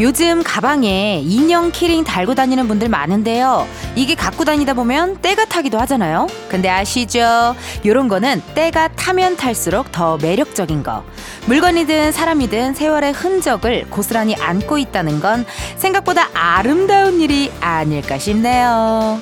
요즘 가방에 인형 키링 달고 다니는 분들 많은데요. 이게 갖고 다니다 보면 때가 타기도 하잖아요. 근데 아시죠? 요런 거는 때가 타면 탈수록 더 매력적인 거. 물건이든 사람이든 세월의 흔적을 고스란히 안고 있다는 건 생각보다 아름다운 일이 아닐까 싶네요.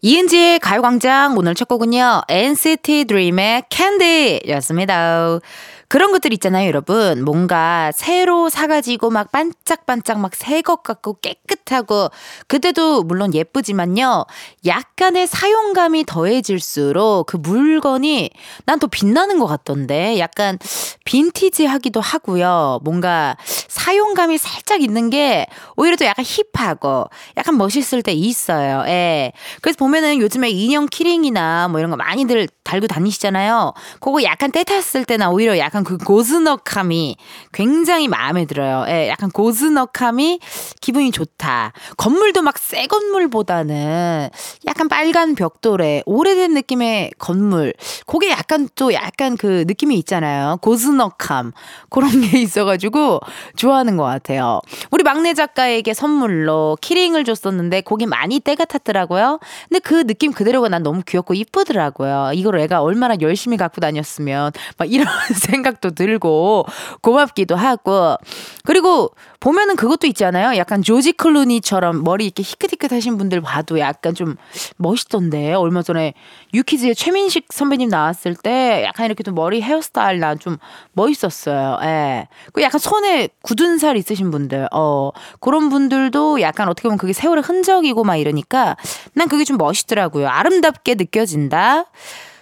이은지의 가요광장 오늘 첫 곡은요. NCT DREAM의 캔디였습니다. 그런 것들 있잖아요, 여러분. 뭔가 새로 사가지고 막 반짝반짝 막 새 것 같고 깨끗하고 그때도 물론 예쁘지만요. 약간의 사용감이 더해질수록 그 물건이 난 더 빛나는 것 같던데 약간 빈티지하기도 하고요. 뭔가 사용감이 살짝 있는 게 오히려 또 약간 힙하고 약간 멋있을 때 있어요. 예. 그래서 보면은 요즘에 인형 키링이나 뭐 이런 거 많이들 달고 다니시잖아요. 그거 약간 때 탔을 때나 오히려 약간 그 고즈넉함이 굉장히 마음에 들어요. 예, 약간 고즈넉함이 기분이 좋다. 건물도 막 새 건물보다는 약간 빨간 벽돌에 오래된 느낌의 건물. 그게 약간 또 약간 그 느낌이 있잖아요. 고즈넉함. 그런 게 있어가지고 좋아하는 것 같아요. 우리 막내 작가에게 선물로 키링을 줬었는데 거기 많이 때가 탔더라고요. 근데 그 느낌 그대로가 난 너무 귀엽고 이쁘더라고요. 이걸 애가 얼마나 열심히 갖고 다녔으면 막 이런 생각 도 들고 고맙기도 하고 그리고 보면은 그것도 있잖아요. 약간 조지 클루니처럼 머리 이렇게 희끗희끗 하신 분들 봐도 약간 좀 멋있던데. 얼마 전에 유키즈의 최민식 선배님 나왔을 때 약간 이렇게 좀 머리 헤어스타일 난 좀 멋있었어요. 예. 그 약간 손에 굳은 살 있으신 분들, 어, 그런 분들도 약간 어떻게 보면 그게 세월의 흔적이고 막 이러니까 난 그게 좀 멋있더라고요. 아름답게 느껴진다.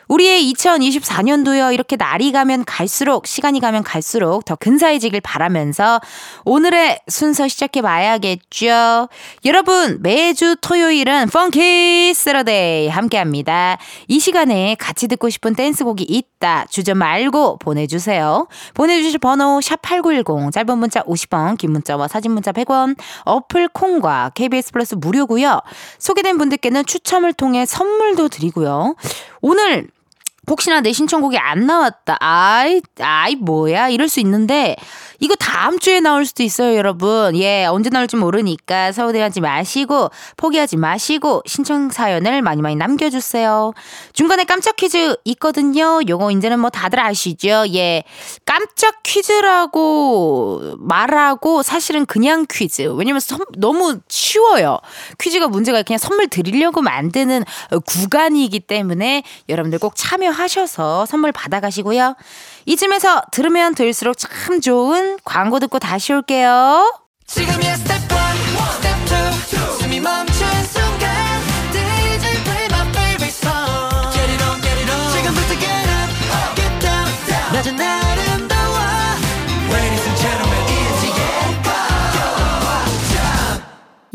우리의 2024년도요, 이렇게 날이 가면 갈수록, 시간이 가면 갈수록 더 근사해지길 바라면서 오늘의 순서 시작해 봐야겠죠. 여러분, 매주 토요일은 Funky Saturday 함께 합니다. 이 시간에 같이 듣고 싶은 댄스곡이 있다. 주저 말고 보내주세요. 보내주실 번호, 샵8910, 짧은 문자 50원, 긴 문자와 사진 문자 100원, 어플 콩과 KBS 플러스 무료고요 소개된 분들께는 추첨을 통해 선물도 드리고요. 오늘 혹시나 내 신청곡이 안 나왔다. 아이, 아이, 뭐야. 이럴 수 있는데, 이거 다음 주에 나올 수도 있어요, 여러분. 예, 언제 나올지 모르니까 서울대하지 마시고, 포기하지 마시고, 신청 사연을 많이 많이 남겨주세요. 중간에 깜짝 퀴즈 있거든요. 요거 이제는 뭐 다들 아시죠? 예. 깜짝 퀴즈라고 말하고, 사실은 그냥 퀴즈. 왜냐면 선, 너무 쉬워요. 퀴즈가 문제가 그냥 선물 드리려고 만드는 구간이기 때문에 여러분들 꼭 참여 하셔서 선물 받아가시고요. 이쯤에서 들으면 들을수록 참 좋은 광고 듣고 다시 올게요. 지금이야 스텝 1, 스텝 2, 숨이 멈춘 순간 DJ play my favorite song Get it on, get it on 지금부터 get up, get down, down 낮은 아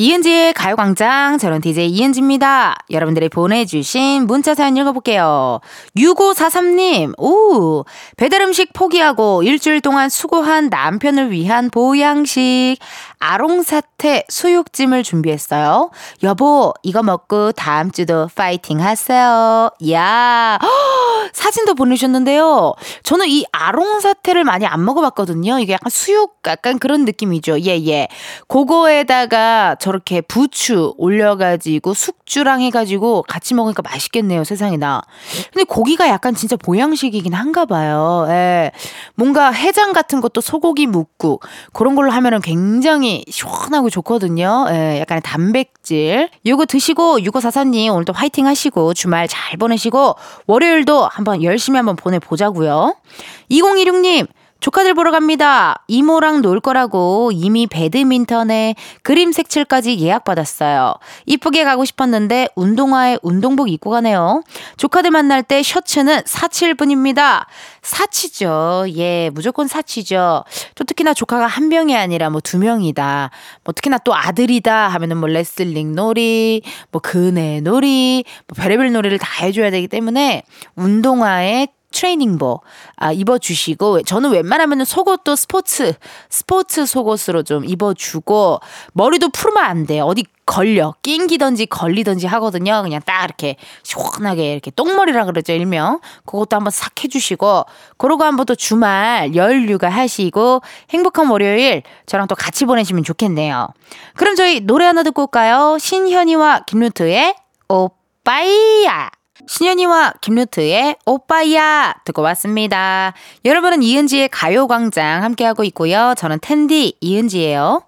이은지의 가요광장 저는 DJ 이은지입니다. 여러분들이 보내주신 문자 사연 읽어볼게요. 6543님, 오, 배달 음식 포기하고 일주일 동안 수고한 남편을 위한 보양식, 아롱사태 수육찜을 준비했어요. 여보, 이거 먹고 다음 주도 파이팅 하세요. 야 사진도 보내주셨는데요. 저는 이 아롱사태를 많이 안 먹어봤거든요. 이게 약간 수육, 약간 그런 느낌이죠. 예, 예. 그거에다가 저렇게 부추 올려가지고 숙주랑 해가지고 같이 먹으니까 맛있겠네요. 세상에 나. 근데 고기가 약간 진짜 보양식이긴 한가 봐요. 예. 뭔가 해장 같은 것도 소고기 묵국 그런 걸로 하면은 굉장히 시원하고 좋거든요. 예. 약간의 단백질. 요거 드시고 6544님 오늘도 화이팅 하시고 주말 잘 보내시고 월요일도 한번 열심히 한번 보내보자고요. 2016님 조카들 보러 갑니다. 이모랑 놀 거라고 이미 배드민턴에 그림 색칠까지 예약받았어요. 이쁘게 가고 싶었는데 운동화에 운동복 입고 가네요. 조카들 만날 때 셔츠는 사칠분입니다. 사치죠. 예, 무조건 사치죠. 또 특히나 조카가 한 명이 아니라 뭐 두 명이다. 뭐 특히나 또 아들이다 하면은 뭐 레슬링 놀이, 뭐 그네 놀이, 뭐 별의별 놀이를 다 해줘야 되기 때문에 운동화에 트레이닝복 아, 입어주시고 저는 웬만하면 속옷도 스포츠 스포츠 속옷으로 좀 입어주고 머리도 풀면 안 돼. 어디 걸려 낑기던지 걸리던지 하거든요. 그냥 딱 이렇게 시원하게 이렇게 똥머리라 그러죠 일명. 그것도 한번 싹 해주시고 그러고 한번 또 주말 열휴가 하시고 행복한 월요일 저랑 또 같이 보내시면 좋겠네요. 그럼 저희 노래 하나 듣고 올까요? 신현이와 김루트의 오빠야. 신현이와 김루트의 오빠야 듣고 왔습니다. 여러분은 이은지의 가요광장 함께하고 있고요. 저는 텐디 이은지예요.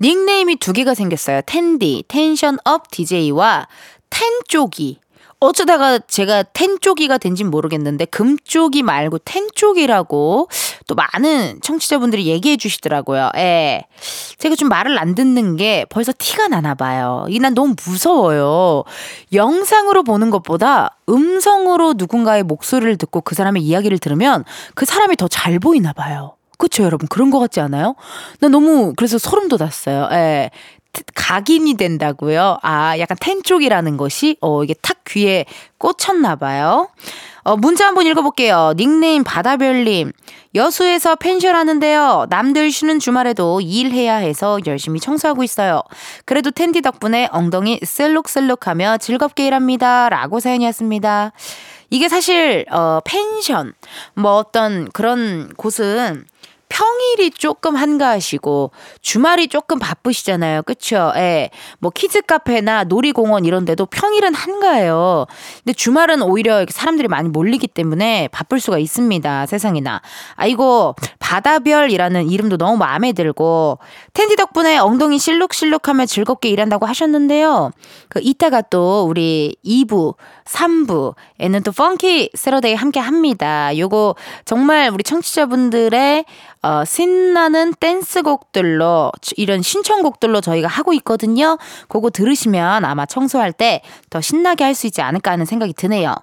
닉네임이 두 개가 생겼어요. 텐디, 텐션업 DJ와 텐 쪽이. 어쩌다가 제가 텐쪽이가 된진 모르겠는데 금쪽이 말고 텐쪽이라고 또 많은 청취자분들이 얘기해 주시더라고요. 예. 제가 좀 말을 안 듣는 게 벌써 티가 나나 봐요. 이 난 너무 무서워요. 영상으로 보는 것보다 음성으로 누군가의 목소리를 듣고 그 사람의 이야기를 들으면 그 사람이 더 잘 보이나 봐요. 그쵸, 여러분? 그런 것 같지 않아요? 나 너무, 그래서 소름 돋았어요. 예. 각인이 된다고요? 아, 약간 텐 쪽이라는 것이, 어, 이게 탁 귀에 꽂혔나 봐요. 어, 문자 한번 읽어볼게요. 닉네임 바다별님. 여수에서 펜션 하는데요. 남들 쉬는 주말에도 일해야 해서 열심히 청소하고 있어요. 그래도 텐디 덕분에 엉덩이 씰룩씰룩하며 즐겁게 일합니다. 라고 사연이었습니다. 이게 사실, 어, 펜션, 뭐 어떤 그런 곳은 평일이 조금 한가하시고 주말이 조금 바쁘시잖아요. 그쵸? 예. 뭐 키즈 카페나 놀이공원 이런 데도 평일은 한가해요. 근데 주말은 오히려 사람들이 많이 몰리기 때문에 바쁠 수가 있습니다. 세상에나. 아이고, 바다별이라는 이름도 너무 마음에 들고 텐디 덕분에 엉덩이 실룩실룩하며 즐겁게 일한다고 하셨는데요. 그 이따가 또 우리 2부, 3부에는 또 펑키 세러데이 함께 합니다. 요거 정말 우리 청취자분들의 어, 신나는 댄스곡들로 이런 신청곡들로 저희가 하고 있거든요. 그거 들으시면 아마 청소할 때 더 신나게 할 수 있지 않을까 하는 생각이 드네요.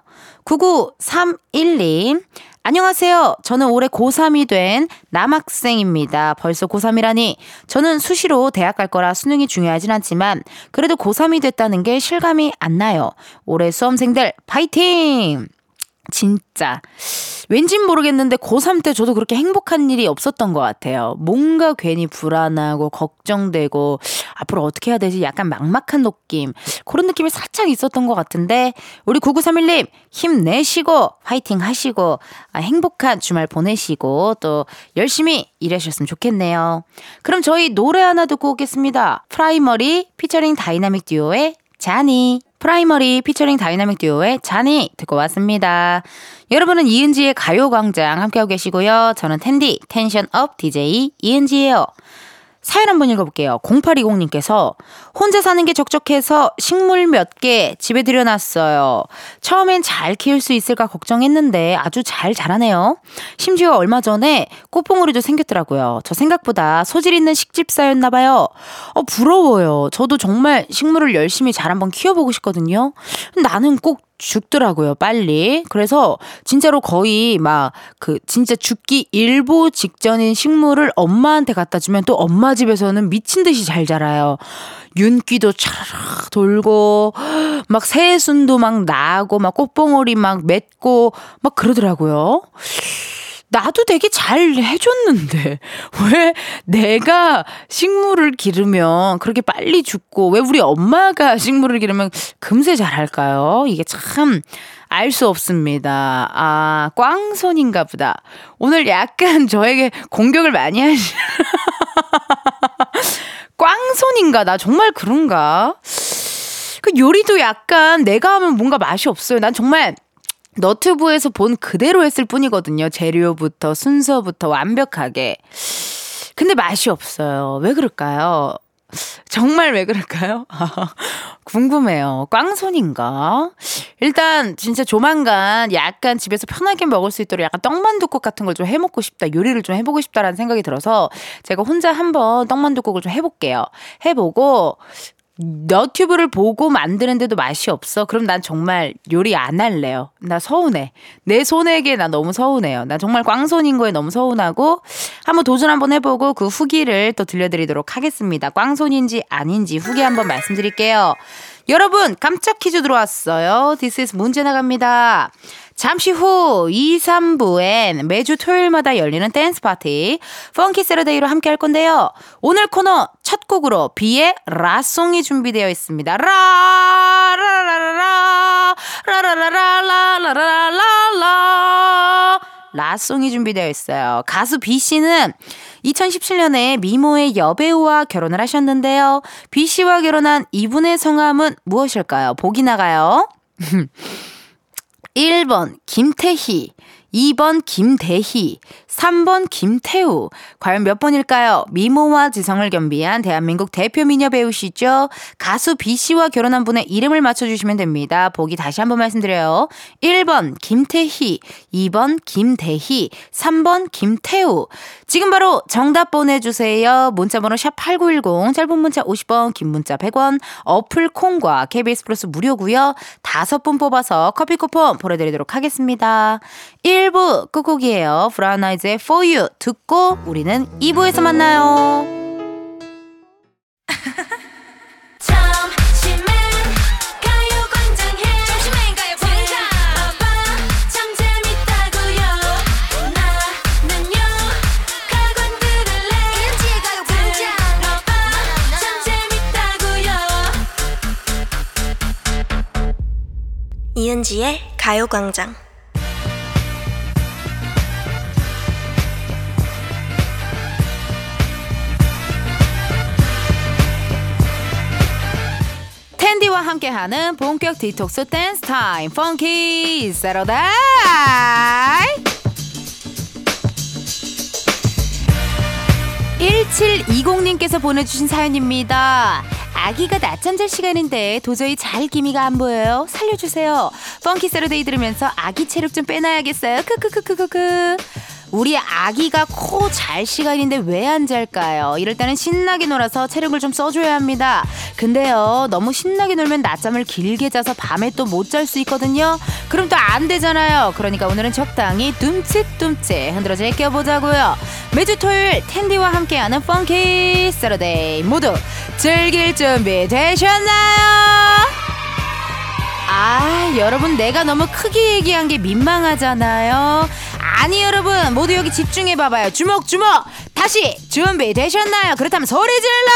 9931님. 안녕하세요. 저는 올해 고3이 된 남학생입니다. 벌써 고3이라니. 저는 수시로 대학 갈 거라 수능이 중요하진 않지만 그래도 고3이 됐다는 게 실감이 안 나요. 올해 수험생들 파이팅! 진짜. 왠진 모르겠는데 고3 때 저도 그렇게 행복한 일이 없었던 것 같아요. 뭔가 괜히 불안하고 걱정되고 앞으로 어떻게 해야 되지? 약간 막막한 느낌. 그런 느낌이 살짝 있었던 것 같은데 우리 9931님 힘내시고 화이팅 하시고 아, 행복한 주말 보내시고 또 열심히 일하셨으면 좋겠네요. 그럼 저희 노래 하나 듣고 오겠습니다. 프라이머리 피처링 다이나믹 듀오의 자니. 프라이머리 피처링 다이나믹 듀오의 자니 듣고 왔습니다. 여러분은 이은지의 가요광장 함께하고 계시고요. 저는 텐디 텐션 up DJ 이은지예요. 사연 한번 읽어볼게요. 0820님께서 혼자 사는 게 적적해서 식물 몇 개 집에 들여놨어요. 처음엔 잘 키울 수 있을까 걱정했는데 아주 잘 자라네요. 심지어 얼마 전에 꽃봉오리도 생겼더라고요. 저 생각보다 소질 있는 식집사였나봐요. 어, 부러워요. 저도 정말 식물을 열심히 잘 한번 키워보고 싶거든요. 나는 꼭 죽더라고요, 빨리. 그래서 진짜로 거의 막 그 진짜 죽기 일보 직전인 식물을 엄마한테 갖다 주면 또 엄마 집에서는 미친 듯이 잘 자라요. 윤기도 차르르 돌고 막 새순도 막 나고 막 꽃봉오리 막 맺고 막 그러더라고요. 나도 되게 잘 해줬는데 왜 내가 식물을 기르면 그렇게 빨리 죽고 왜 우리 엄마가 식물을 기르면 금세 잘할까요? 이게 참 알 수 없습니다. 아 꽝손인가 보다. 오늘 약간 저에게 공격을 많이 하시. 꽝손인가 나 정말 그런가? 그 요리도 약간 내가 하면 뭔가 맛이 없어요. 난 정말 너튜브에서 본 그대로 했을 뿐이거든요. 재료부터 순서부터 완벽하게. 근데 맛이 없어요. 왜 그럴까요? 정말 왜 그럴까요? 궁금해요. 꽝손인가? 일단 진짜 조만간 약간 집에서 편하게 먹을 수 있도록 약간 떡만둣국 같은 걸 좀 해먹고 싶다. 요리를 좀 해보고 싶다라는 생각이 들어서 제가 혼자 한번 떡만둣국을 좀 해볼게요. 해보고 너튜브를 보고 만드는데도 맛이 없어? 그럼 난 정말 요리 안 할래요. 나 서운해. 내 손에게 나 너무 서운해요. 나 정말 꽝손인 거에 너무 서운하고 한번 도전 한번 해보고 그 후기를 또 들려드리도록 하겠습니다. 꽝손인지 아닌지 후기 한번 말씀드릴게요. 여러분 깜짝 퀴즈 들어왔어요. This is 문제 나갑니다. 잠시 후 2, 3부엔 매주 토요일마다 열리는 댄스 파티 Funky Saturday로 함께 할 건데요. 오늘 코너 첫 곡으로 비의 라송이 준비되어 있습니다. 라 라라라라 라라라라라라라라 라송이 준비되어 있어요. 가수 비 씨는 2017년에 미모의 여배우와 결혼을 하셨는데요. B 씨와 결혼한 이분의 성함은 무엇일까요? 보기 나가요. 1번 김태희, 2번 김대희, 3번 김태우. 과연 몇 번일까요? 미모와 지성을 겸비한 대한민국 대표 미녀 배우시죠? 가수 B씨와 결혼한 분의 이름을 맞춰주시면 됩니다. 보기 다시 한번 말씀드려요. 1번 김태희, 2번 김대희, 3번 김태우. 지금 바로 정답 보내주세요. 문자번호 샵8910, 짧은 문자 50원, 긴 문자 100원, 어플 콩과 KBS 플러스 무료고요 다섯 분 뽑아서 커피 쿠폰 보내드리도록 하겠습니다. 1부 끝곡이에요. 브라운 아이즈 의 For You 듣고 우리는 2부에서 만나요. 이은지의 가요광장 함께하는 본격 디톡스 댄스 타임 펑키 세러다이 1720님께서 보내주신 사연입니다. 아기가 낮잠 잘 시간인데 도저히 잘 기미가 안 보여요. 살려주세요. 펑키 세러데이 들으면서 아기 체력 좀 빼놔야겠어요. 크크크크크크. 우리 아기가 코 잘 시간인데 왜 안 잘까요? 이럴 때는 신나게 놀아서 체력을 좀 써줘야 합니다. 근데요, 너무 신나게 놀면 낮잠을 길게 자서 밤에 또 못 잘 수 있거든요. 그럼 또 안 되잖아요. 그러니까 오늘은 적당히 둠칫둠칫 흔들어 제껴보자고요. 매주 토요일 텐디와 함께하는 펑키 세러데이 모두 즐길 준비 되셨나요? 아, 여러분 내가 너무 크게 얘기한 게 민망하잖아요. 아니 여러분 모두 여기 집중해 봐봐요. 주먹 주먹. 다시 준비 되셨나요? 그렇다면 소리 질러!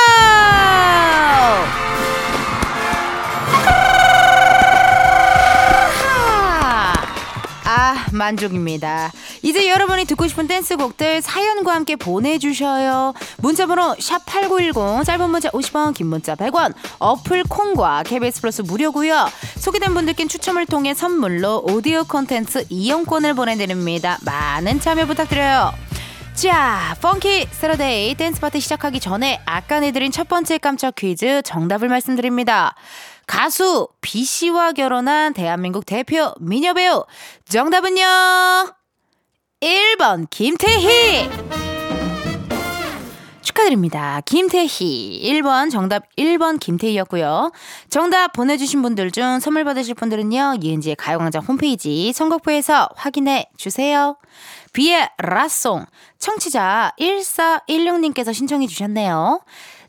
아, 만족입니다. 이제 여러분이 듣고 싶은 댄스곡들 사연과 함께 보내주셔요. 문자번호 샵8910, 짧은 문자 50원, 긴 문자 100원, 어플 콩과 KBS 플러스 무료고요 소개된 분들께 추첨을 통해 선물로 오디오 콘텐츠 이용권을 보내드립니다. 많은 참여 부탁드려요. 자, Funky Saturday 댄스 파티 시작하기 전에 아까 내드린 첫 번째 깜짝 퀴즈 정답을 말씀드립니다. 가수 B 씨와 결혼한 대한민국 대표 미녀 배우 정답은요. 1번 김태희. 축하드립니다. 김태희. 1번 정답 1번 김태희였고요. 정답 보내주신 분들 중 선물 받으실 분들은요. 이은지의 가요광장 홈페이지 선곡표에서 확인해 주세요. 비의 라송 청취자 1416님께서 신청해 주셨네요.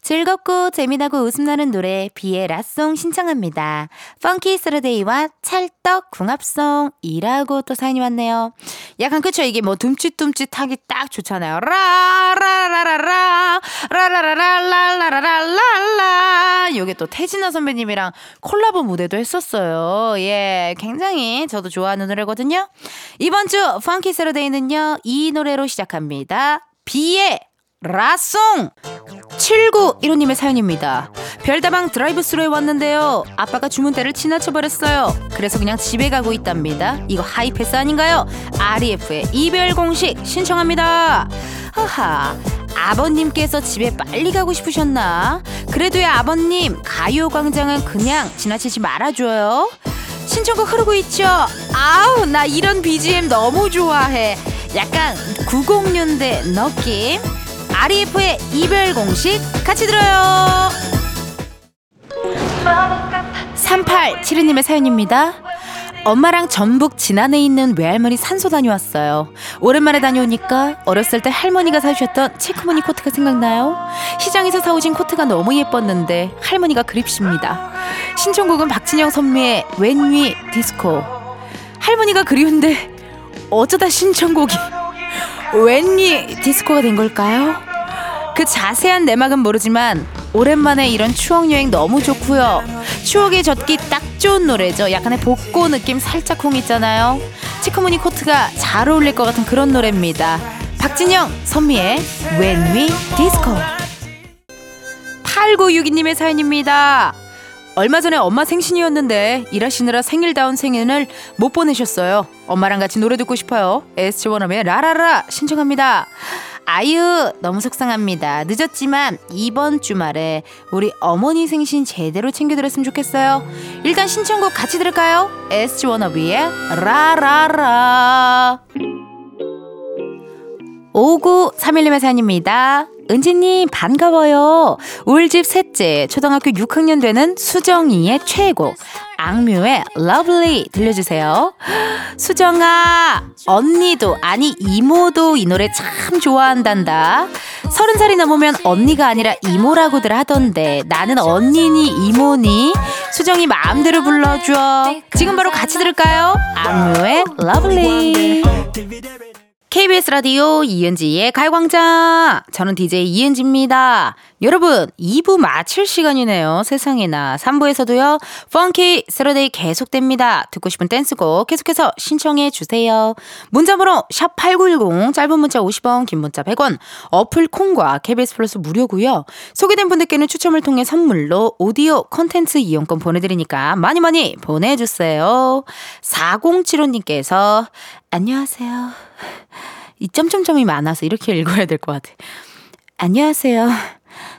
즐겁고 재미나고 웃음나는 노래 비의 La Song 신청합니다. Funky Saturday와 찰떡 궁합송이라고 또 사연이 왔네요. 약간 그쵸 이게 뭐 둠칫둠칫하기 딱 좋잖아요. 라라라라라 라라라라라라라라라 요게 또 태진아 선배님이랑 콜라보 무대도 했었어요. 예, 굉장히 저도 좋아하는 노래거든요. 이번 주 Funky Saturday는요 이 노래로 시작합니다. 비의 La Song 7915님의 사연입니다. 별다방 드라이브 스루에 왔는데요. 아빠가 주문대를 지나쳐버렸어요. 그래서 그냥 집에 가고 있답니다. 이거 하이패스 아닌가요? REF의 이별 공식 신청합니다. 하하. 아버님께서 집에 빨리 가고 싶으셨나? 그래도요, 아버님, 가요광장은 그냥 지나치지 말아줘요. 신청곡 흐르고 있죠? 아우, 나 이런 BGM 너무 좋아해. 약간 90년대 느낌? REF의 이별 공식 같이 들어요. 3872님의 사연입니다. 엄마랑 전북 진안에 있는 외할머니 산소 다녀왔어요. 오랜만에 다녀오니까 어렸을 때 할머니가 사주셨던 체크무늬 코트가 생각나요. 시장에서 사오신 코트가 너무 예뻤는데 할머니가 그립습니다. 신청곡은 박진영 선미의 When We Disco. 할머니가 그리운데 어쩌다 신청곡이 웬니 디스코가 된 걸까요? 그 자세한 내막은 모르지만 오랜만에 이런 추억 여행 너무 좋고요. 추억에 젖기 딱 좋은 노래죠. 약간의 복고 느낌 살짝 홍 있잖아요. 치크무늬 코트가 잘 어울릴 것 같은 그런 노래입니다. 박진영, 선미의 When We Disco. 8962님의 사연입니다. 얼마 전에 엄마 생신이었는데 일하시느라 생일다운 생일을 못 보내셨어요. 엄마랑 같이 노래 듣고 싶어요. 원어의 라라라 신청합니다. 아유 너무 속상합니다. 늦었지만 이번 주말에 우리 어머니 생신 제대로 챙겨드렸으면 좋겠어요. 일단 신청곡 같이 들을까요? SG 원어비의 라라라 5931님의 사연입니다. 은지님 반가워요. 울집 셋째 초등학교 6학년 되는 수정이의 최고 악뮤의 Love Lee 들려주세요. 수정아 언니도 아니 이모도 이 노래 참 좋아한단다. 서른 살이 넘으면 언니가 아니라 이모라고들 하던데 나는 언니니 이모니 수정이 마음대로 불러줘. 지금 바로 같이 들을까요? 악뮤의 Love Lee. KBS 라디오 이은지의 가요광장. 저는 DJ 이은지입니다. 여러분, 2부 마칠 시간이네요. 세상에나. 3부에서도요, Funky Saturday 계속됩니다. 듣고 싶은 댄스곡 계속해서 신청해 주세요. 문자번호 샵8910, 짧은 문자 50원, 긴 문자 100원, 어플 콩과 KBS 플러스 무료고요 소개된 분들께는 추첨을 통해 선물로 오디오 컨텐츠 이용권 보내드리니까 많이 많이 보내주세요. 4075님께서, 안녕하세요. 이 점점점이 많아서 이렇게 읽어야 될 것 같아. 안녕하세요.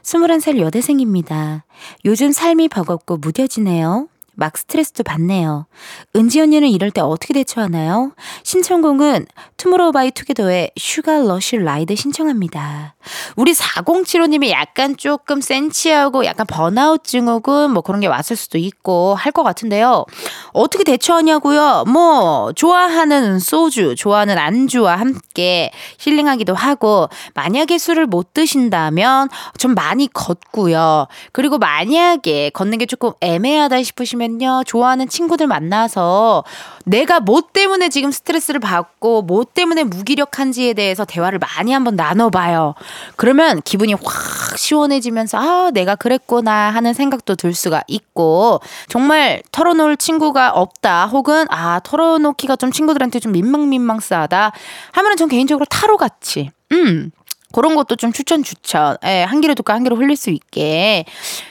21살 여대생입니다. 요즘 삶이 버겁고 무뎌지네요. 막 스트레스도 받네요. 은지 언니는 이럴 때 어떻게 대처하나요? 신청곡은 투모로우 바이 투게더의 Sugar Rush Ride 신청합니다. 우리 4075님이 약간 조금 센치하고 약간 번아웃 증후군 뭐 그런 게 왔을 수도 있고 할 것 같은데요. 어떻게 대처하냐고요? 뭐 좋아하는 소주, 좋아하는 안주와 함께 힐링하기도 하고 만약에 술을 못 드신다면 좀 많이 걷고요. 그리고 만약에 걷는 게 조금 애매하다 싶으시면 요. 좋아하는 친구들 만나서 내가 뭐 때문에 지금 스트레스를 받고 뭐 때문에 무기력한지에 대해서 대화를 많이 한번 나눠봐요. 그러면 기분이 확 시원해지면서 아 내가 그랬구나 하는 생각도 들 수가 있고 정말 털어놓을 친구가 없다 혹은 아 털어놓기가 좀 친구들한테 좀 민망민망스하다 하면은 전 개인적으로 타로 같이 음 그런 것도 좀 추천 추천. 예, 한 귀로 듣고 한 귀로 흘릴 수 있게.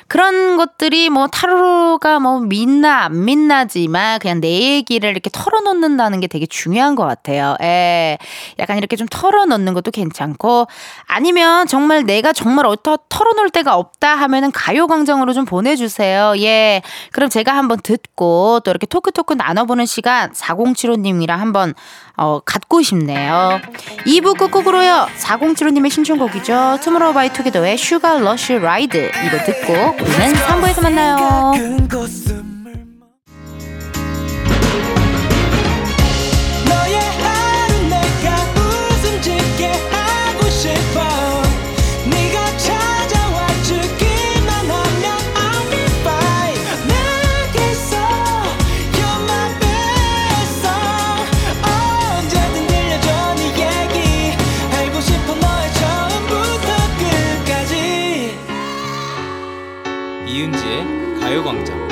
그런 것들이 뭐 타로가 뭐 믿나 안 믿나지만 그냥 내 얘기를 이렇게 털어놓는다는 게 되게 중요한 것 같아요. 예. 약간 이렇게 좀 털어놓는 것도 괜찮고 아니면 정말 내가 정말 어떠 털어놓을 데가 없다 하면은 가요광장으로 좀 보내주세요. 예. 그럼 제가 한번 듣고 또 이렇게 토크토크 나눠보는 시간 4075님이랑 한번 어, 갖고 싶네요. 2부 끝곡으로요. 4075님의 신청곡이죠. 투모로우 바이 투게더의 Sugar Rush Ride 이거 듣고 우리는 3부에서 만나요. 이은지의 가요광장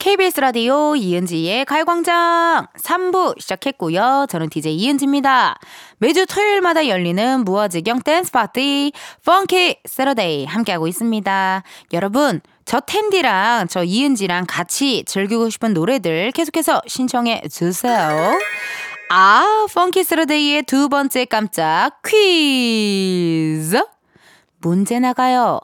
KBS 라디오 이은지의 가요광장 3부 시작했고요. 저는 DJ 이은지입니다. 매주 토요일마다 열리는 무아지경 댄스 파티 Funky Saturday 함께하고 있습니다. 여러분 저 텐디랑 저 이은지랑 같이 즐기고 싶은 노래들 계속해서 신청해 주세요. 아, Funky Saturday의 두 번째 깜짝 퀴즈. 문제 나가요.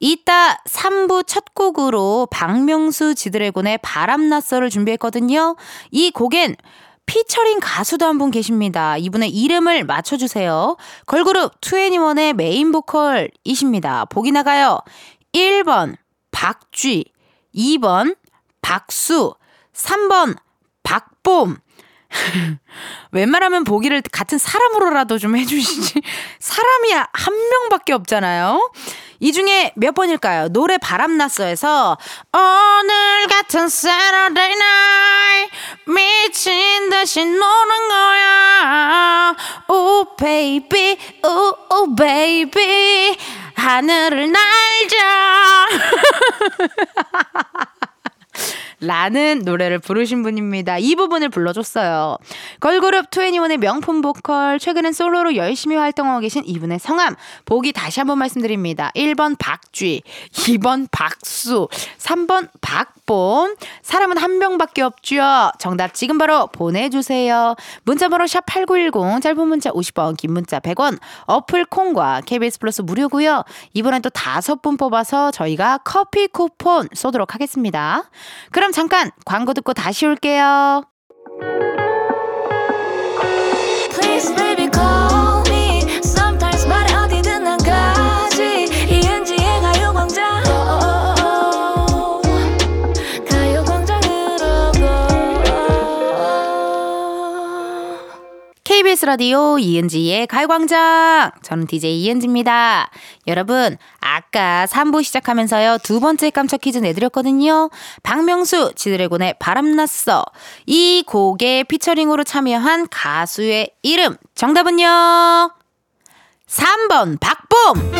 이따 3부 첫 곡으로 박명수 지드래곤의 바람났어를 준비했거든요. 이 곡엔 피처링 가수도 한 분 계십니다. 이분의 이름을 맞춰주세요. 걸그룹 2NE1의 메인 보컬이십니다. 보기 나가요. 1번 박쥐, 2번 박수, 3번 박봄. 웬만하면 보기를 같은 사람으로라도 좀 해주시지. 사람이 한 명밖에 없잖아요. 이 중에 몇 번일까요? 노래 바람났어에서 오늘 같은 Saturday night 미친 듯이 노는 거야. 오 baby 오 baby. 하늘을 날자 라는 노래를 부르신 분입니다. 이 부분을 불러줬어요. 걸그룹 21의 명품 보컬, 최근엔 솔로로 열심히 활동하고 계신 이분의 성함, 보기 다시 한번 말씀드립니다. 1번 박쥐, 2번 박수, 3번 박봄, 사람은 한 명밖에 없죠. 정답 지금 바로 보내주세요. 문자번호 샵8910, 짧은 문자 50원, 긴 문자 100원, 어플 콩과 KBS 플러스 무료고요. 이번엔 또 다섯 분 뽑아서 저희가 커피 쿠폰 쏘도록 하겠습니다. 그럼 잠깐 광고 듣고 다시 올게요. KBS 라디오 이은지의 가요광장. 저는 DJ 이은지입니다. 여러분, 아까 3부 시작하면서요, 두 번째 깜짝 퀴즈 내드렸거든요. 박명수, 지드래곤의 바람났어. 이 곡에 피처링으로 참여한 가수의 이름. 정답은요? 3번, 박봄!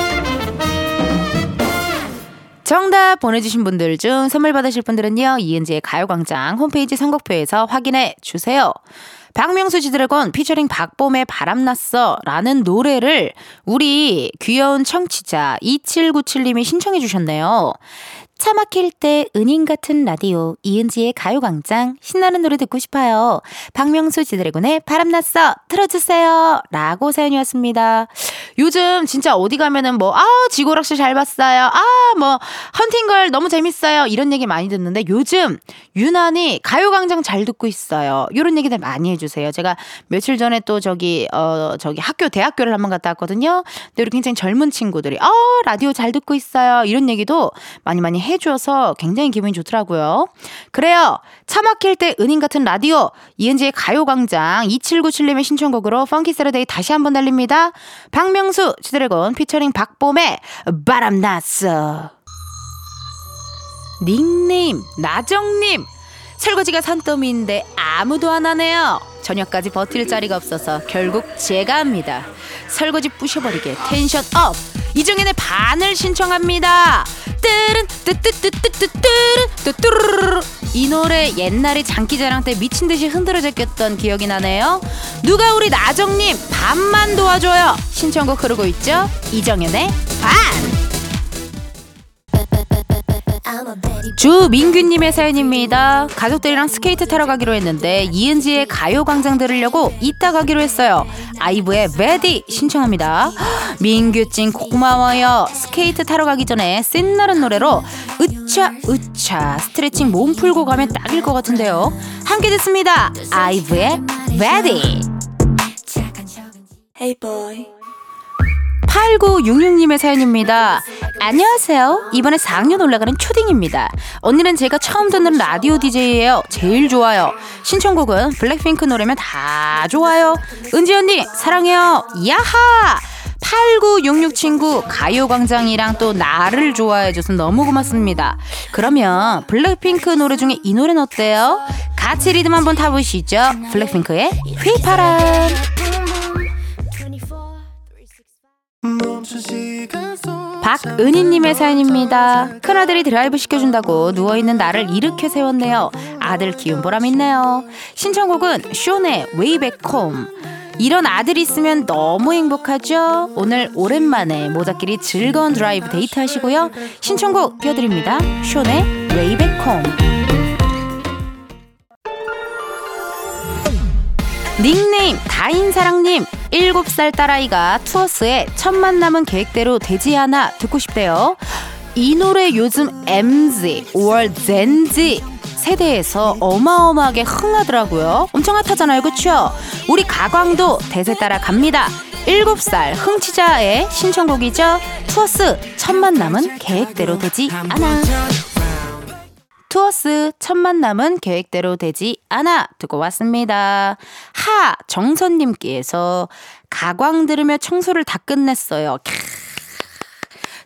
정답 보내주신 분들 중 선물 받으실 분들은요, 이은지의 가요광장 홈페이지 선곡표에서 확인해 주세요. 박명수 지드래곤 피처링 박봄의 바람났어 라는 노래를 우리 귀여운 청취자 2797님이 신청해 주셨네요. 차 막힐 때 은인 같은 라디오 이은지의 가요광장 신나는 노래 듣고 싶어요. 박명수 지드래곤의 바람났어 틀어주세요 라고 사연이었습니다. 요즘 진짜 어디 가면은 뭐 아 지고락시 잘 봤어요. 아 뭐 헌팅걸 너무 재밌어요. 이런 얘기 많이 듣는데 요즘 유난히 가요광장 잘 듣고 있어요. 이런 얘기들 많이 해주세요. 제가 며칠 전에 또 저기 어 저기 학교 대학교를 한번 갔다 왔거든요. 근데 우리 굉장히 젊은 친구들이 아 라디오 잘 듣고 있어요. 이런 얘기도 많이 많이 해줘서 굉장히 기분이 좋더라고요. 그래요. 차 막힐 때 은인 같은 라디오 이은지의 가요광장 2797님의 신청곡으로 Funky Saturday 다시 한번 달립니다. 박명수 지드래곤 피처링 박봄의 바람났어. 닉네임 나정님 설거지가 산더미인데 아무도 안 하네요. 저녁까지 버틸 자리가 없어서 결국 제가 합니다. 설거지 부셔버리게 tension up. 이정현의 반을 신청합니다. 뜨른 뜨뜨뜨뜨뜨뜨른 뜨뚜르르르 이 노래 옛날에 장기자랑 때 미친 듯이 흔들어 제꼈던 기억이 나네요. 누가 우리 나정님 반만 도와줘요. 신청곡 흐르고 있죠? 이정현의 반. 주민규님의 사연입니다. 가족들이랑 스케이트 타러 가기로 했는데 이은지의 가요광장 들으려고 이따 가기로 했어요. 아이브의 Baddie 신청합니다. 민규찡 고마워요. 스케이트 타러 가기 전에 신나는 노래로 으차 으차 스트레칭 몸 풀고 가면 딱일 것 같은데요. 함께 듣습니다. 아이브의 Baddie. Hey boy 8966님의 사연입니다. 안녕하세요. 이번에 4학년 올라가는 초딩입니다. 언니는 제가 처음 듣는 라디오 DJ예요. 제일 좋아요. 신청곡은 블랙핑크 노래면 다 좋아요. 은지 언니 사랑해요. 야하! 8966 친구 가요광장이랑 또 나를 좋아해줘서 너무 고맙습니다. 그러면 블랙핑크 노래 중에 이 노래는 어때요? 같이 리듬 한번 타보시죠. 블랙핑크의 휘파람. 박은희님의 사연입니다. 큰아들이 드라이브 시켜준다고 누워있는 나를 일으켜 세웠네요. 아들 기운 보람 있네요. 신청곡은 숀의 Way Back Home. 이런 아들이 있으면 너무 행복하죠? 오늘 오랜만에 모자끼리 즐거운 드라이브 데이트 하시고요. 신청곡 띄워드립니다. 숀의 Way Back Home. 닉네임 다인사랑님 7살 딸아이가 투어스의 첫 만남은 계획대로 되지 않아 듣고 싶대요. 이 노래 요즘 MZ, 월 Gen Z 세대에서 어마어마하게 흥하더라고요. 엄청 핫하잖아요 그쵸? 우리 가광도 대세 따라 갑니다. 7살 흥치자의 신청곡이죠. 투어스 첫 만남은 계획대로 되지 않아 투어스 첫 만남은 계획대로 되지 않아 듣고 왔습니다. 하 정선님께서 가광 들으며 청소를 다 끝냈어요. 캬.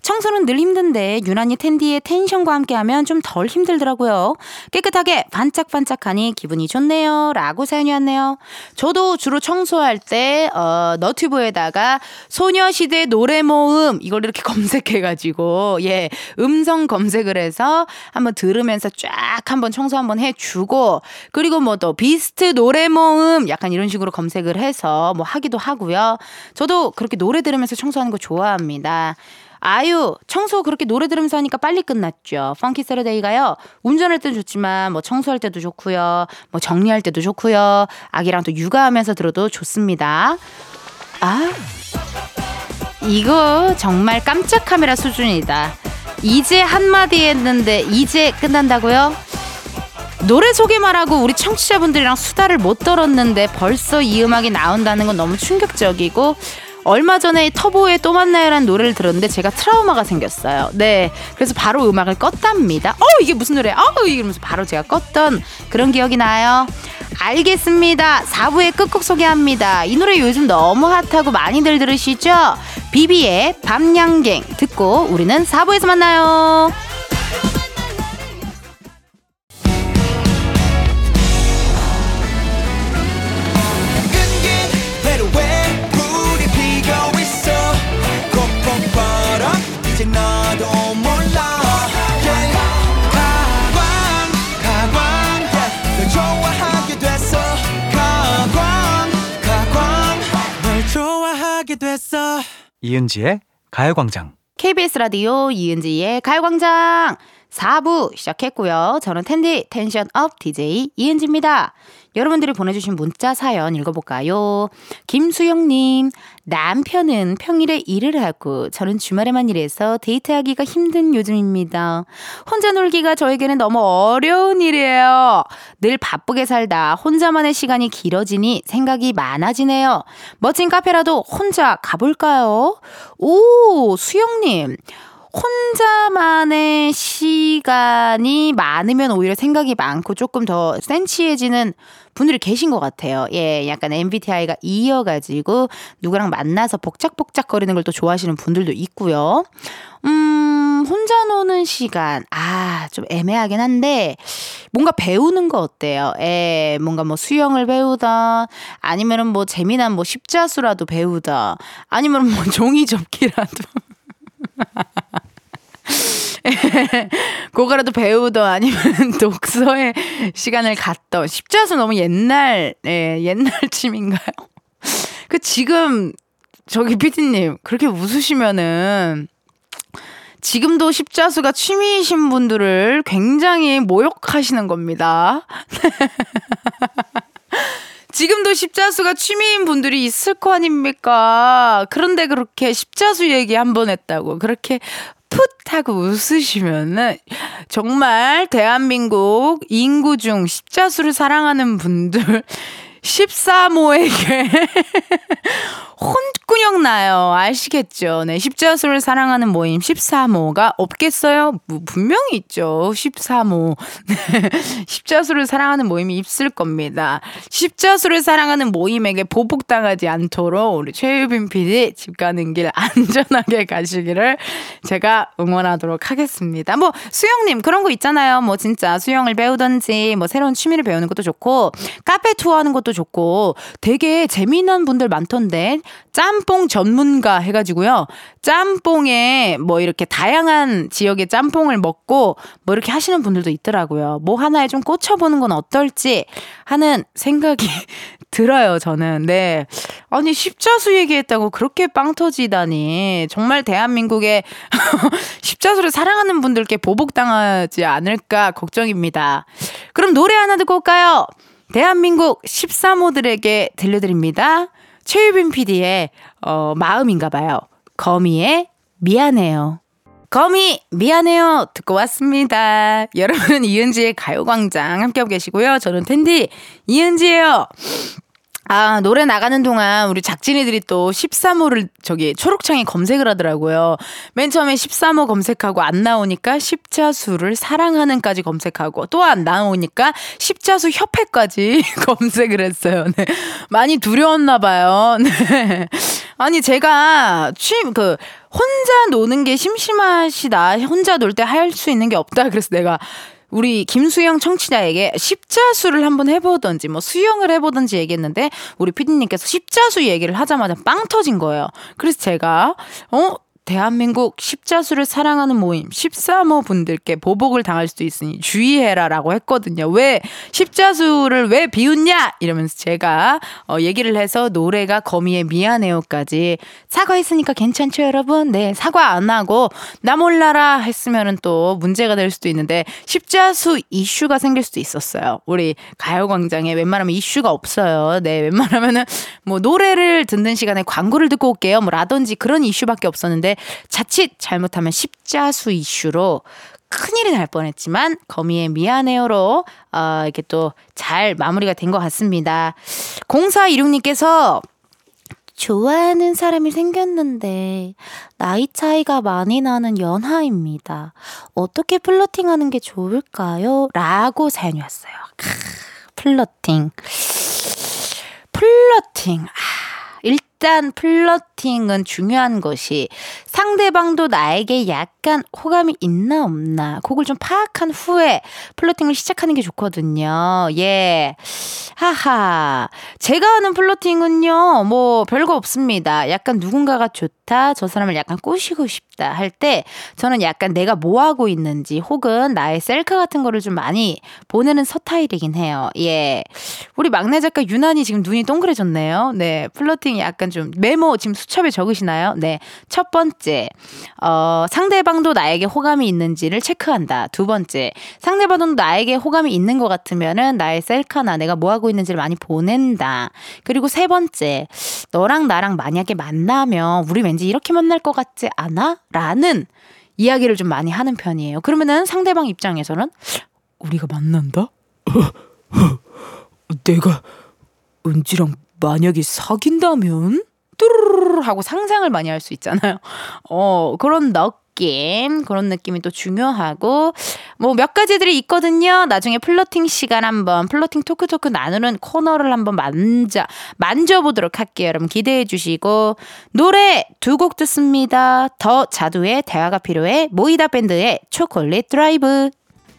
청소는 늘 힘든데 유난히 텐디의 텐션과 함께하면 좀 덜 힘들더라고요. 깨끗하게 반짝반짝하니 기분이 좋네요. 라고 사연이 왔네요. 저도 주로 청소할 때 어, 너튜브에다가 소녀시대 노래 모음 이걸 이렇게 검색해가지고 예 음성 검색을 해서 한번 들으면서 쫙 한번 청소 한번 해주고 그리고 뭐 또 비스트 노래 모음 약간 이런 식으로 검색을 해서 뭐 하기도 하고요. 저도 그렇게 노래 들으면서 청소하는 거 좋아합니다. 아유, 청소 그렇게 노래 들으면서 하니까 빨리 끝났죠. 펑키 세러데이가요. 운전할 때도 좋지만 뭐 청소할 때도 좋고요. 뭐 정리할 때도 좋고요. 아기랑 또 육아하면서 들어도 좋습니다. 아. 이거 정말 깜짝 카메라 수준이다. 이제 한마디 했는데 이제 끝난다고요? 노래 소개만 하고 우리 청취자분들이랑 수다를 못 떨었는데 벌써 이 음악이 나온다는 건 너무 충격적이고 얼마 전에 터보의 또 만나요라는 노래를 들었는데 제가 트라우마가 생겼어요. 네. 그래서 바로 음악을 껐답니다. 어, 이게 무슨 노래야? 어, 이러면서 바로 제가 껐던 그런 기억이 나요. 알겠습니다. 4부의 끝곡 소개합니다. 이 노래 요즘 너무 핫하고 많이들 들으시죠? 비비의 밤양갱 듣고 우리는 4부에서 만나요. 이은지의 가요광장. KBS 라디오 이은지의 가요광장 4부 시작했고요. 저는 텐디 텐션업 DJ 이은지입니다. 여러분들이 보내주신 문자 사연 읽어볼까요? 김수영님, 남편은 평일에 일을 하고 저는 주말에만 일해서 데이트하기가 힘든 요즘입니다. 혼자 놀기가 저에게는 너무 어려운 일이에요. 늘 바쁘게 살다 혼자만의 시간이 길어지니 생각이 많아지네요. 멋진 카페라도 혼자 가볼까요? 오, 수영님. 혼자만의 시간이 많으면 오히려 생각이 많고 조금 더 센치해지는 분들이 계신 것 같아요. 예, 약간 MBTI가 이어가지고 누구랑 만나서 복작복작 거리는 걸 또 좋아하시는 분들도 있고요. 음, 혼자 노는 시간. 아, 좀 애매하긴 한데, 뭔가 배우는 거 어때요? 예, 뭔가 뭐 수영을 배우다, 아니면은 뭐 재미난 뭐 십자수라도 배우다, 아니면 뭐 종이 접기라도. 그거라도 배우던 아니면 독서의 시간을 갖던 십자수 너무 옛날 예, 옛날 쯤인가요? 그 지금 저기 피디님 그렇게 웃으시면은 지금도 십자수가 취미이신 분들을 굉장히 모욕하시는 겁니다. 지금도 십자수가 취미인 분들이 있을 거 아닙니까? 그런데 그렇게 십자수 얘기 한 번 했다고 그렇게 풋 하고 웃으시면은 정말 대한민국 인구 중 십자수를 사랑하는 분들 13호에게 혼꾸녕 나요. 아시겠죠? 네. 십자수를 사랑하는 모임 13호가 없겠어요? 뭐 분명히 있죠. 13호. 네. 십자수를 사랑하는 모임이 있을 겁니다. 십자수를 사랑하는 모임에게 보복당하지 않도록 우리 최유빈 PD 집 가는 길 안전하게 가시기를 제가 응원하도록 하겠습니다. 뭐 수영님 그런 거 있잖아요. 뭐 진짜 수영을 배우든지 뭐 새로운 취미를 배우는 것도 좋고 카페 투어하는 것도 좋고 되게 재미난 분들 많던데 짬뽕 전문가 해가지고요. 짬뽕에 뭐 이렇게 다양한 지역의 짬뽕을 먹고 뭐 이렇게 하시는 분들도 있더라고요. 뭐 하나에 좀 꽂혀보는 건 어떨지 하는 생각이 들어요, 저는. 네. 아니, 십자수 얘기했다고 그렇게 빵 터지다니. 정말 대한민국의 십자수를 사랑하는 분들께 보복당하지 않을까 걱정입니다. 그럼 노래 하나 듣고 올까요? 대한민국 13호들에게 들려드립니다. 최유빈 PD의 어, 마음인가 봐요. 거미의 미안해요. 거미 미안해요 듣고 왔습니다. 여러분은 이은지의 가요광장 함께하고 계시고요. 저는 텐디 이은지예요. 아, 노래 나가는 동안 우리 작진이들이 또 13호를 저기 초록창에 검색을 하더라고요. 맨 처음에 13호 검색하고 안 나오니까 십자수를 사랑하는까지 검색하고 또 안 나오니까 십자수 협회까지 검색을 했어요. 네. 많이 두려웠나 봐요. 네. 아니 제가 취그 혼자 노는 게 심심하시다. 혼자 놀 때 할 수 있는 게 없다. 그래서 내가 우리 김수영 청취자에게 십자수를 한번 해보던지 뭐 수영을 해보던지 얘기했는데 우리 피디님께서 십자수 얘기를 하자마자 빵 터진 거예요. 그래서 제가 어 대한민국 십자수를 사랑하는 모임 13호 분들께 보복을 당할 수도 있으니 주의해라라고 했거든요. 왜 십자수를 왜 비웃냐 이러면서 제가 어, 얘기를 해서 노래가 거미의 미안해요까지 사과했으니까 괜찮죠 여러분? 네 사과 안 하고 나 몰라라 했으면은 또 문제가 될 수도 있는데 십자수 이슈가 생길 수도 있었어요. 우리 가요광장에 웬만하면 이슈가 없어요. 네 웬만하면은 뭐 노래를 듣는 시간에 광고를 듣고 올게요. 뭐 라든지 그런 이슈밖에 없 자칫 잘못하면 십자수 이슈로 큰일이 날 뻔했지만 거미의 미안해요로 어, 이렇게 또 잘 마무리가 된 것 같습니다. 0416님께서 좋아하는 사람이 생겼는데 나이 차이가 많이 나는 연하입니다. 어떻게 flirting하는 게 좋을까요? 라고 사연이 왔어요. 크, flirting. flirting. 아, 일단 flirting은 중요한 것이 상대방도 나에게 약간 호감이 있나 없나 그걸 좀 파악한 후에 플러팅을 시작하는 게 좋거든요. 예. 하하. 제가 하는 플러팅은요, 뭐 별거 없습니다. 약간 누군가가 좋다, 저 사람을 약간 꼬시고 싶다 할 때 저는 약간 내가 뭐 하고 있는지 혹은 나의 셀카 같은 거를 좀 많이 보내는 서타일이긴 해요. 예. 우리 막내 작가 유난히 지금 눈이 동그래졌네요. 네. 플러팅 약간 좀 메모 지금 수첩에 적으시나요? 네. 첫 번째, 어, 상대방도 나에게 호감이 있는지를 체크한다. 두 번째, 상대방도 나에게 호감이 있는 것 같으면은 나의 셀카나 내가 뭐 하고 있는지를 많이 보낸다. 그리고 세 번째, 너랑 나랑 만약에 만나면 우리 왠지 이렇게 만날 것 같지 않아? 라는 이야기를 좀 많이 하는 편이에요. 그러면은 상대방 입장에서는 우리가 만난다? 내가 은지랑 만약에 사귄다면? 뚜루루루 하고 상상을 많이 할 수 있잖아요. 어, 그런 느낌, 그런 느낌이 또 중요하고, 뭐 몇 가지들이 있거든요. 나중에 flirting 시간 한번, flirting talk talk 나누는 코너를 한번 만져, 만져보도록 할게요. 여러분 기대해 주시고, 노래 두 곡 듣습니다. 더 자두의 대화가 필요해, 모이다 밴드의 초콜릿 드라이브.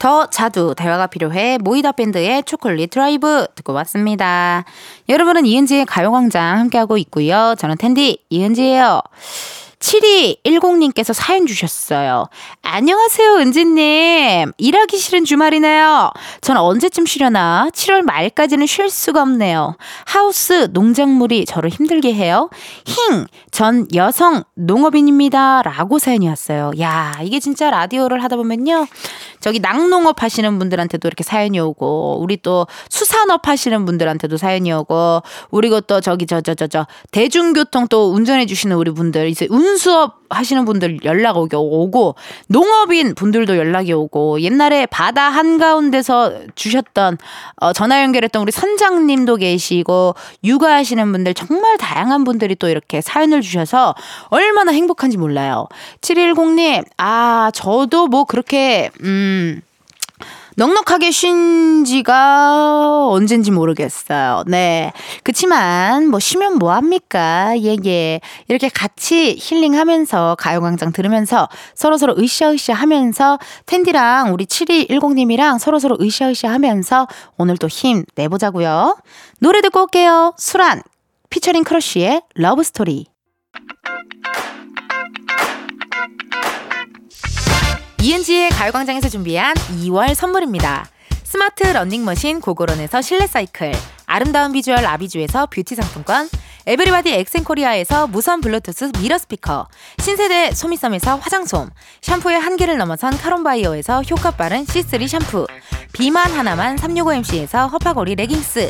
더 자두 대화가 필요해 모이다 밴드의 초콜릿 드라이브 듣고 왔습니다. 여러분은 이은지의 가요광장 함께하고 있고요. 저는 텐디 이은지예요. 7210님께서 사연 주셨어요. 안녕하세요, 은지님. 일하기 싫은 주말이네요. 전 언제쯤 쉬려나? 7월 말까지는 쉴 수가 없네요. 하우스 농작물이 저를 힘들게 해요. 힝! 전 여성 농업인입니다. 라고 사연이 왔어요. 야, 이게 진짜 라디오를 하다 보면요. 저기 낙농업 하시는 분들한테도 이렇게 사연이 오고, 우리 또 수산업 하시는 분들한테도 사연이 오고, 우리고 또 저기 저, 저, 저, 저, 대중교통 또 운전해 주시는 우리 분들, 이제 운 수업 하시는 분들 연락 오고, 농업인 분들도 연락이 오고, 옛날에 바다 한가운데서 주셨던, 어, 전화 연결했던 우리 선장님도 계시고, 육아하시는 분들, 정말 다양한 분들이 또 이렇게 사연을 주셔서 얼마나 행복한지 몰라요. 710님, 아, 저도 뭐 그렇게, 음, 넉넉하게 쉰 지가 언젠지 모르겠어요. 네. 그치만, 뭐, 쉬면 뭐합니까? 예, 예. 이렇게 같이 힐링하면서, 가요광장 들으면서, 서로서로 으쌰으쌰 하면서, 은디랑 우리 7210님이랑 서로서로 으쌰으쌰 하면서, 오늘 또 힘 내보자고요 노래 듣고 올게요. 수란, 피처링 크러쉬의 Love Story. 이은지의 가요광장에서 준비한 2월 선물입니다. 스마트 러닝머신 고고런에서 실내 사이클, 아름다운 비주얼 아비주에서 뷰티 상품권, 에브리바디 엑센코리아에서 무선 블루투스 mirror 스피커, 신세대 소미섬에서 화장솜, 샴푸의 한계를 넘어선 카론바이어에서 효과 빠른 C3 샴푸, 비만 하나만 365MC에서 허파고리 레깅스,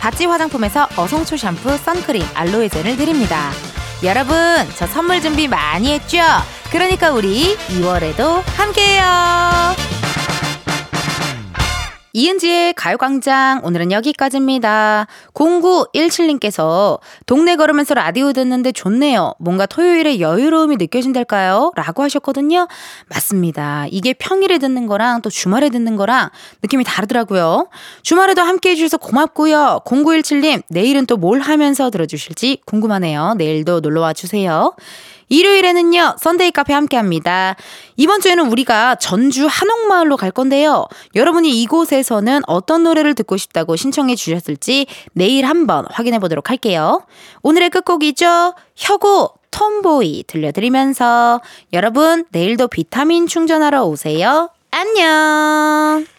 바찌 화장품에서 어성초 샴푸, 선크림, 알로에 젤을 드립니다. 여러분, 저 선물 준비 많이 했죠? 그러니까 우리 2월에도 함께해요. 이은지의 가요광장 오늘은 여기까지입니다. 0917님께서 동네 걸으면서 라디오 듣는데 좋네요. 뭔가 토요일에 여유로움이 느껴진달까요? 라고 하셨거든요. 맞습니다. 이게 평일에 듣는 거랑 또 주말에 듣는 거랑 느낌이 다르더라고요. 주말에도 함께 해주셔서 고맙고요. 0917님 내일은 또 뭘 하면서 들어주실지 궁금하네요. 내일도 놀러와 주세요. 일요일에는요, Sunday 카페 함께 합니다. 이번 주에는 우리가 전주 한옥마을로 갈 건데요. 여러분이 이곳에서는 어떤 노래를 듣고 싶다고 신청해 주셨을지 내일 한번 확인해 보도록 할게요. 오늘의 끝곡이죠. 혁오 TOMBOY 들려드리면서 여러분, 내일도 비타민 충전하러 오세요. 안녕!